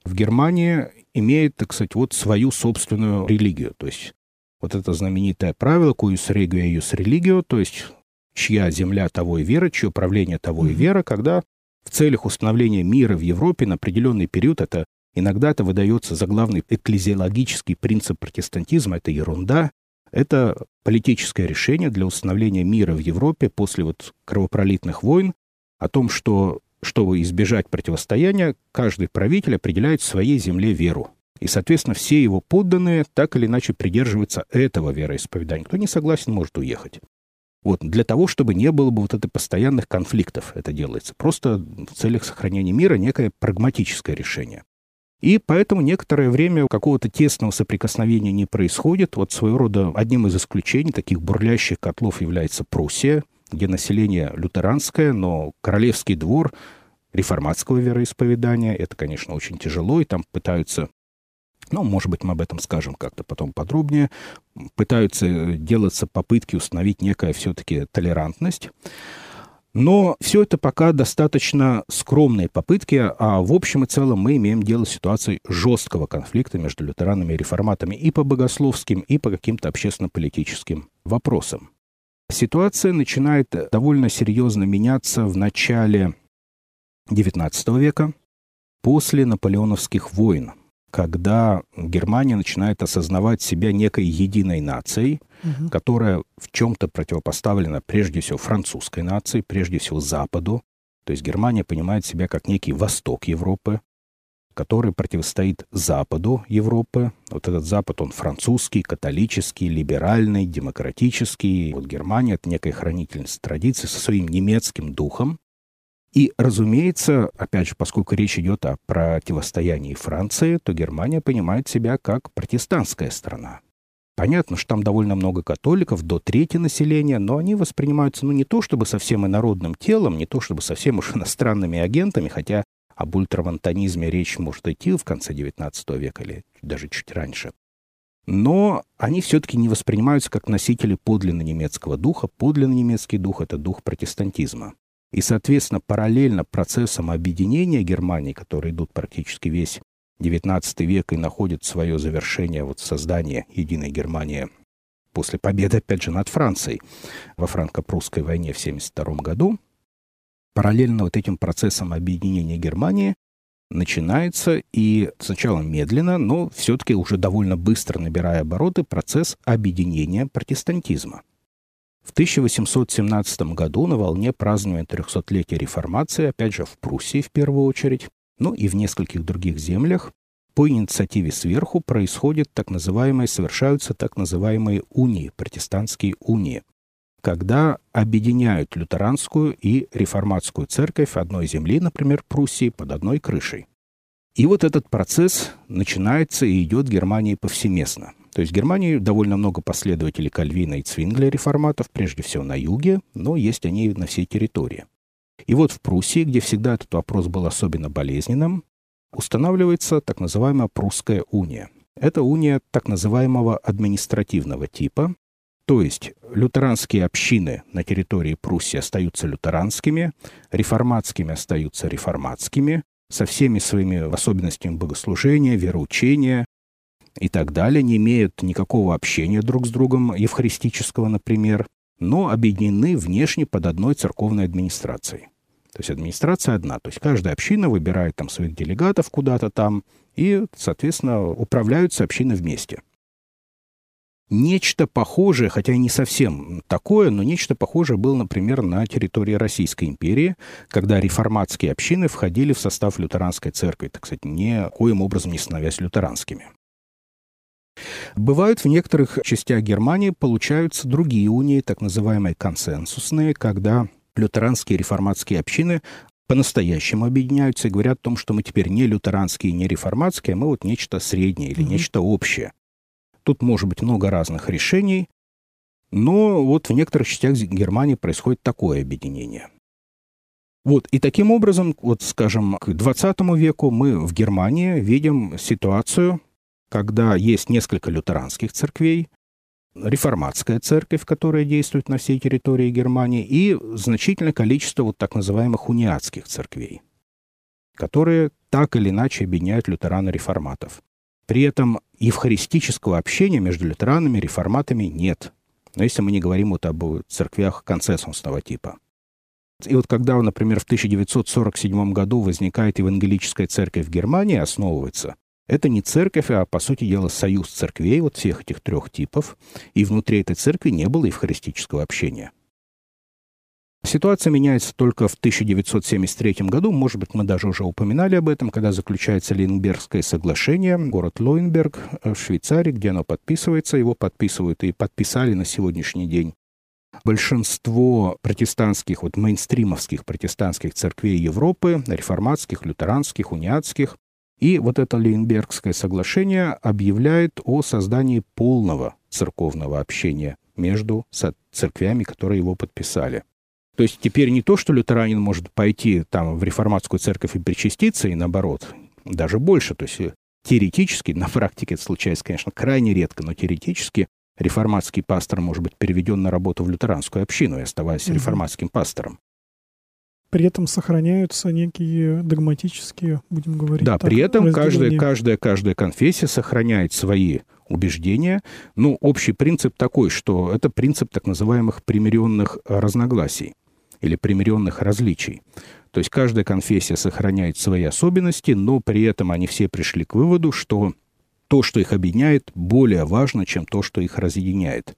в Германии имеет, так сказать, вот свою собственную религию. То есть вот это знаменитое правило «cuius regio ius religio», то есть чья земля того и вера, чье правление того и вера, когда в целях установления мира в Европе на определенный период это иногда это выдается за главный экклезиологический принцип протестантизма, это ерунда, это политическое решение для установления мира в Европе после вот кровопролитных войн о том, что чтобы избежать противостояния, каждый правитель определяет в своей земле веру. И, соответственно, все его подданные так или иначе придерживаются этого вероисповедания. Кто не согласен, может уехать. Вот, для того, чтобы не было бы вот этих постоянных конфликтов это делается. Просто в целях сохранения мира некое прагматическое решение. И поэтому некоторое время какого-то тесного соприкосновения не происходит. Вот своего рода одним из исключений таких бурлящих котлов является Пруссия, где население лютеранское, но королевский двор реформатского вероисповедания. Это, конечно, очень тяжело, и там пытаются ну, может быть, мы об этом скажем как-то потом подробнее. Пытаются делаться попытки установить некая все-таки толерантность. Но все это пока достаточно скромные попытки, а в общем и целом мы имеем дело с ситуацией жесткого конфликта между лютеранами и реформатами и по богословским, и по каким-то общественно-политическим вопросам. Ситуация начинает довольно серьезно меняться в начале XIX века, после наполеоновских войн, когда Германия начинает осознавать себя некой единой нацией, угу. которая в чем-то противопоставлена прежде всего французской нации, прежде всего Западу. То есть Германия понимает себя как некий восток Европы, который противостоит Западу Европы. Вот этот Запад, он французский, католический, либеральный, демократический. Вот Германия — это некая хранительница традиций со своим немецким духом. И, разумеется, опять же, поскольку речь идет о противостоянии Франции, то Германия понимает себя как протестантская страна. Понятно, что там довольно много католиков, до трети населения, но они воспринимаются, ну, не то чтобы совсем инородным телом, не то чтобы совсем уж иностранными агентами, хотя об ультравантонизме речь может идти в конце XIX века или даже чуть раньше. Но они все-таки не воспринимаются как носители подлинно немецкого духа. Подлинно немецкий дух — это дух протестантизма. И, соответственно, параллельно процессам объединения Германии, которые идут практически весь XIX век и находят свое завершение вот создание единой Германии после победы, опять же, над Францией во франко-прусской войне в 1972 году, параллельно вот этим процессом объединения Германии начинается и сначала медленно, но все-таки уже довольно быстро набирая обороты процесс объединения протестантизма. В 1817 году на волне празднования 300-летия реформации, опять же в Пруссии в первую очередь, ну и в нескольких других землях, по инициативе сверху происходят так называемые, совершаются так называемые унии, протестантские унии, когда объединяют лютеранскую и реформатскую церковь одной земли, например, Пруссии, под одной крышей. И вот этот процесс начинается и идет в Германии повсеместно. То есть в Германии довольно много последователей Кальвина и Цвингля реформатов, прежде всего на юге, но есть они на всей территории. И вот в Пруссии, где всегда этот вопрос был особенно болезненным, устанавливается так называемая Прусская уния. Это уния так называемого административного типа, то есть лютеранские общины на территории Пруссии остаются лютеранскими, реформатскими остаются реформатскими, со всеми своими особенностями богослужения, вероучения и так далее, не имеют никакого общения друг с другом, евхаристического, например, но объединены внешне под одной церковной администрацией. То есть администрация одна. То есть каждая община выбирает там своих делегатов куда-то там и, соответственно, управляются общины вместе. Нечто похожее, хотя и не совсем такое, но нечто похожее было, например, на территории Российской империи, когда реформатские общины входили в состав лютеранской церкви, так сказать, никоим образом не становясь лютеранскими. Бывают в некоторых частях Германии получаются другие унии, так называемые консенсусные, когда лютеранские реформатские общины по-настоящему объединяются и говорят о том, что мы теперь не лютеранские, не реформатские, а мы вот нечто среднее или mm-hmm. нечто общее. Тут может быть много разных решений, но вот в некоторых частях Германии происходит такое объединение. Вот, и таким образом, вот, скажем, к 20 веку мы в Германии видим ситуацию, когда есть несколько лютеранских церквей, реформатская церковь, которая действует на всей территории Германии, и значительное количество вот так называемых униатских церквей, которые так или иначе объединяют лютеран и реформатов. При этом евхаристического общения между лютеранами и реформатами нет. Но если мы не говорим вот об церквях концессионного типа. И вот когда, например, в 1947 году возникает евангелическая церковь в Германии, основывается, это не церковь, а, по сути дела, союз церквей вот всех этих трех типов, и внутри этой церкви не было евхаристического общения. Ситуация меняется только в 1973 году. Может быть, мы даже уже упоминали об этом, когда заключается Лейнбергское соглашение. Город Лойнберг в Швейцарии, где оно подписывается. Его подписывают и подписали на сегодняшний день большинство протестантских, вот мейнстримовских протестантских церквей Европы, реформатских, лютеранских, униатских. И вот это Лейнбергское соглашение объявляет о создании полного церковного общения между церквями, которые его подписали. То есть теперь не то, что лютеранин может пойти там в реформатскую церковь и причаститься, и наоборот, даже больше. То есть э, теоретически, на практике это случается, конечно, крайне редко, но теоретически реформатский пастор может быть переведен на работу в лютеранскую общину и оставаясь угу. реформатским пастором. При этом сохраняются некие догматические, будем говорить. Да, так, при этом каждая, каждая, каждая конфессия сохраняет свои убеждения. Ну, общий принцип такой, что это принцип так называемых примиренных разногласий или примиренных различий. То есть каждая конфессия сохраняет свои особенности, но при этом они все пришли к выводу, что то, что их объединяет, более важно, чем то, что их разъединяет.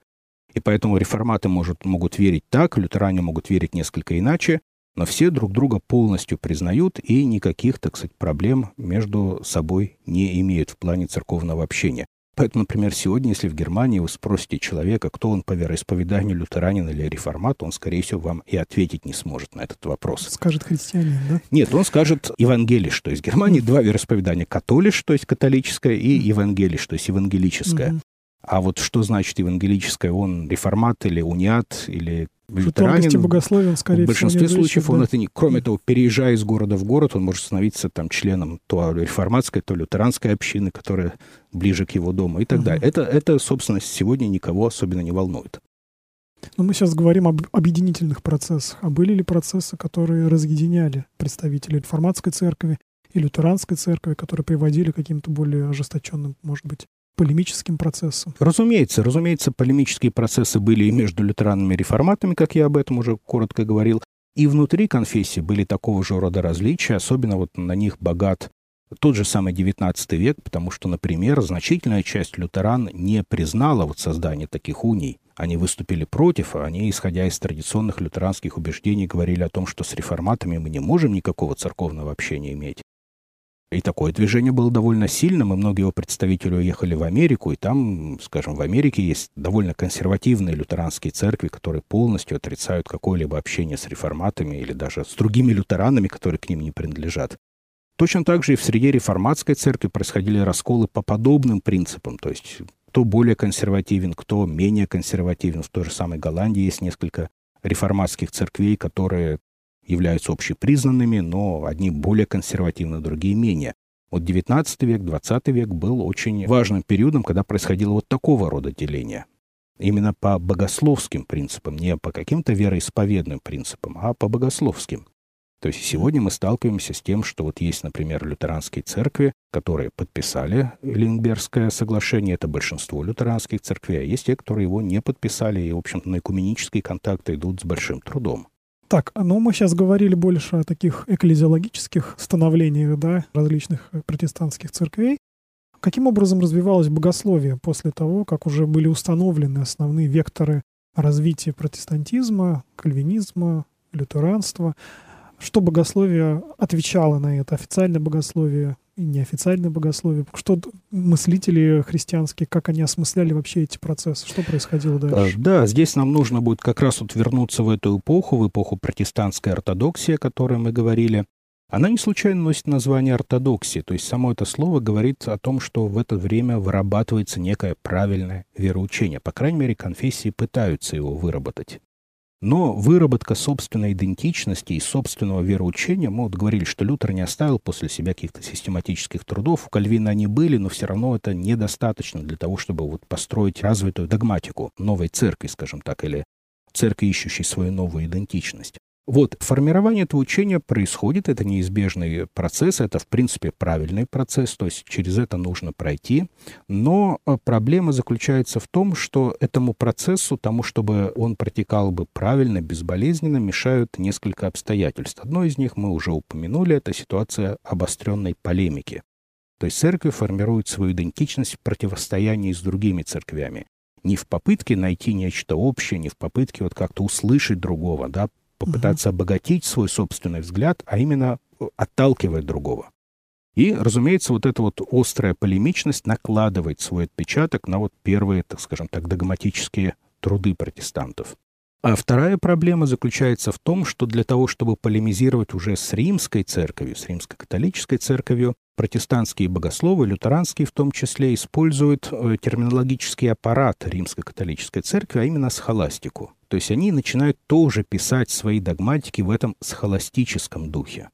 И поэтому реформаты может, могут верить так, лютеране могут верить несколько иначе, но все друг друга полностью признают и никаких, так сказать, проблем между собой не имеют в плане церковного общения. Поэтому, например, сегодня, если в Германии вы спросите человека, кто он по вероисповеданию, лютеранин или реформат, он, скорее всего, вам и ответить не сможет на этот вопрос. Скажет христианин, да? Нет, он скажет евангелиш, то есть в Германии два вероисповедания. Католиш, то есть католическое, и евангелиш, то есть евангелическое. А вот что значит евангелическое? Он реформат или униат, или лютеранин. богословия он, скорее В большинстве всего, случаев да? он это не... Кроме того, переезжая из города в город, он может становиться там членом то реформатской, то лютеранской общины, которая ближе к его дому и так угу. далее. Это, это, собственно, сегодня никого особенно не волнует. Но мы сейчас говорим об объединительных процессах. А были ли процессы, которые разъединяли представителей реформатской церкви и лютеранской церкви, которые приводили к каким-то более ожесточенным, может быть, полемическим процессом. Разумеется, разумеется, полемические процессы были и между лютеранами и реформатами, как я об этом уже коротко говорил, и внутри конфессии были такого же рода различия, особенно вот на них богат тот же самый XIX век, потому что, например, значительная часть лютеран не признала вот создание таких уний. Они выступили против, а они, исходя из традиционных лютеранских убеждений, говорили о том, что с реформатами мы не можем никакого церковного общения иметь. И такое движение было довольно сильным, и многие его представители уехали в Америку, и там, скажем, в Америке есть довольно консервативные лютеранские церкви, которые полностью отрицают какое-либо общение с реформатами или даже с другими лютеранами, которые к ним не принадлежат. Точно так же и в среде реформатской церкви происходили расколы по подобным принципам, то есть кто более консервативен, кто менее консервативен. В той же самой Голландии есть несколько реформатских церквей, которые являются общепризнанными, но одни более консервативны, другие менее. Вот 19 век, 20 век был очень важным периодом, когда происходило вот такого рода деление. Именно по богословским принципам, не по каким-то вероисповедным принципам, а по богословским. То есть сегодня мы сталкиваемся с тем, что вот есть, например, лютеранские церкви, которые подписали Ленбергское соглашение, это большинство лютеранских церквей, а есть те, которые его не подписали, и, в общем-то, на экуменические контакты идут с большим трудом. Так, ну мы сейчас говорили больше о таких экклезиологических становлениях, да, различных протестантских церквей. Каким образом развивалось богословие после того, как уже были установлены основные векторы развития протестантизма, кальвинизма, лютеранства? Что богословие отвечало на это? Официальное богословие неофициальное богословие? Что мыслители христианские, как они осмысляли вообще эти процессы? Что происходило дальше? Да, здесь нам нужно будет как раз вот вернуться в эту эпоху, в эпоху протестантской ортодоксии, о которой мы говорили. Она не случайно носит название ортодоксии, то есть само это слово говорит о том, что в это время вырабатывается некое правильное вероучение. По крайней мере, конфессии пытаются его выработать. Но выработка собственной идентичности и собственного вероучения, мы вот говорили, что Лютер не оставил после себя каких-то систематических трудов, у Кальвина они были, но все равно это недостаточно для того, чтобы вот построить развитую догматику новой церкви, скажем так, или церкви, ищущей свою новую идентичность. Вот, формирование этого учения происходит, это неизбежный процесс, это, в принципе, правильный процесс, то есть через это нужно пройти, но э, проблема заключается в том, что этому процессу, тому, чтобы он протекал бы правильно, безболезненно, мешают несколько обстоятельств. Одно из них мы уже упомянули, это ситуация обостренной полемики. То есть церковь формирует свою идентичность в противостоянии с другими церквями не в попытке найти нечто общее, не в попытке вот как-то услышать другого, да, попытаться угу. обогатить свой собственный взгляд, а именно э, отталкивая другого. И, разумеется, вот эта вот острая полемичность накладывает свой отпечаток на вот первые, так скажем так, догматические труды протестантов. А вторая проблема заключается в том, что для того, чтобы полемизировать уже с римской церковью, с римско-католической церковью, протестантские богословы, лютеранские в том числе, используют э, терминологический аппарат римско-католической церкви, а именно схоластику. То есть они начинают тоже писать свои догматики в этом схоластическом духе.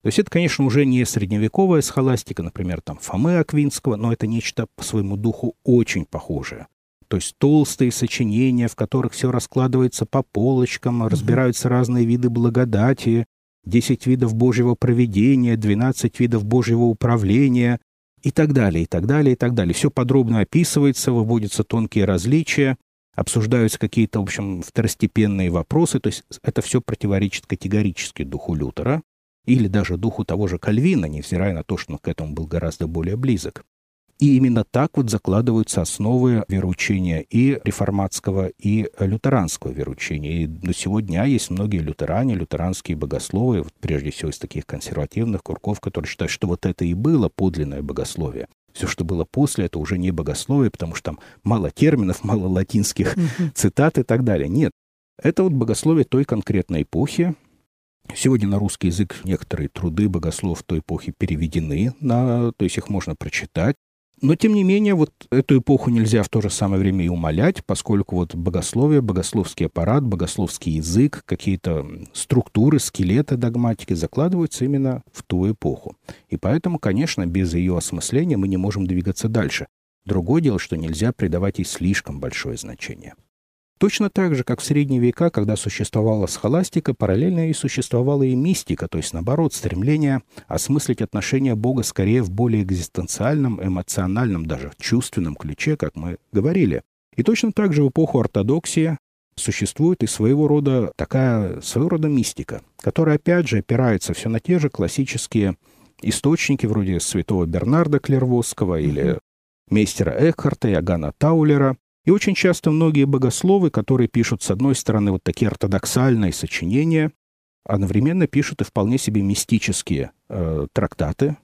То есть это, конечно, уже не средневековая схоластика, например, там Фомы Аквинского, но это нечто по своему духу очень похожее то есть толстые сочинения, в которых все раскладывается по полочкам, разбираются разные виды благодати, 10 видов Божьего проведения, 12 видов Божьего управления и так далее, и так далее, и так далее. Все подробно описывается, выводятся тонкие различия, обсуждаются какие-то, в общем, второстепенные вопросы, то есть это все противоречит категорически духу Лютера или даже духу того же Кальвина, невзирая на то, что он к этому был гораздо более близок. И именно так вот закладываются основы вероучения и реформатского, и лютеранского вероучения. И до сегодня есть многие лютеране, лютеранские богословы, вот прежде всего из таких консервативных курков, которые считают, что вот это и было подлинное богословие. Все, что было после, это уже не богословие, потому что там мало терминов, мало латинских цитат и так далее. Нет, это вот богословие той конкретной эпохи, Сегодня на русский язык некоторые труды богослов той эпохи переведены, на, то есть их можно прочитать. Но, тем не менее, вот эту эпоху нельзя в то же самое время и умолять, поскольку вот богословие, богословский аппарат, богословский язык, какие-то структуры, скелеты догматики закладываются именно в ту эпоху. И поэтому, конечно, без ее осмысления мы не можем двигаться дальше. Другое дело, что нельзя придавать ей слишком большое значение. Точно так же, как в средние века, когда существовала схоластика, параллельно и существовала и мистика, то есть, наоборот, стремление осмыслить отношения Бога скорее в более экзистенциальном, эмоциональном, даже чувственном ключе, как мы говорили. И точно так же в эпоху ортодоксии существует и своего рода такая, своего рода мистика, которая, опять же, опирается все на те же классические источники, вроде святого Бернарда Клервосского или мейстера Экхарта и Агана Таулера, и очень часто многие богословы, которые пишут, с одной стороны, вот такие ортодоксальные сочинения, одновременно пишут и вполне себе мистические э, трактаты,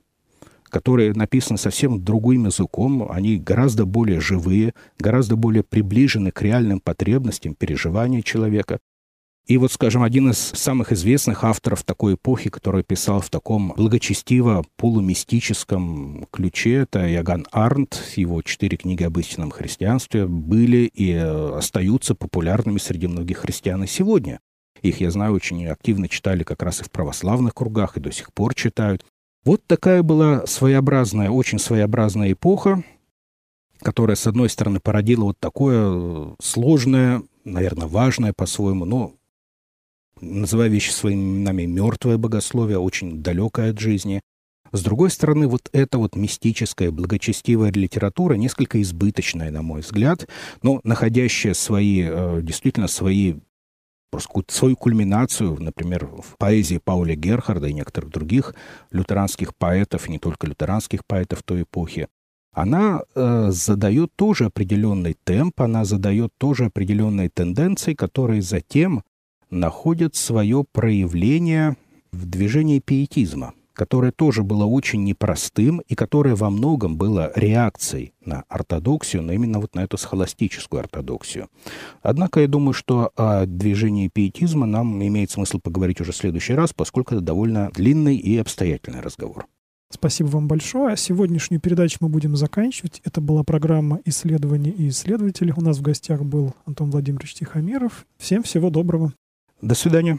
которые написаны совсем другим языком, они гораздо более живые, гораздо более приближены к реальным потребностям, переживаниям человека. И вот, скажем, один из самых известных авторов такой эпохи, который писал в таком благочестиво полумистическом ключе, это Яган Арнт. Его четыре книги об истинном христианстве были и э, остаются популярными среди многих христиан и сегодня. Их, я знаю, очень активно читали как раз и в православных кругах, и до сих пор читают. Вот такая была своеобразная, очень своеобразная эпоха, которая, с одной стороны, породила вот такое э, сложное, наверное, важное по-своему, но, называя вещи своими именами, мертвое богословие, очень далекое от жизни. С другой стороны, вот эта вот мистическая, благочестивая литература, несколько избыточная, на мой взгляд, но находящая свои, э, действительно, свои просто свою кульминацию, например, в поэзии Пауля Герхарда и некоторых других лютеранских поэтов, и не только лютеранских поэтов той эпохи, она э, задает тоже определенный темп, она задает тоже определенные тенденции, которые затем находят свое проявление в движении пиетизма которое тоже было очень непростым и которое во многом было реакцией на ортодоксию, но именно вот на эту схоластическую ортодоксию. Однако я думаю, что о движении пиетизма нам имеет смысл поговорить уже в следующий раз, поскольку это довольно длинный и обстоятельный разговор. Спасибо вам большое. Сегодняшнюю передачу мы будем заканчивать. Это была программа «Исследования и исследователи». У нас в гостях был Антон Владимирович Тихомиров. Всем всего доброго. До свидания.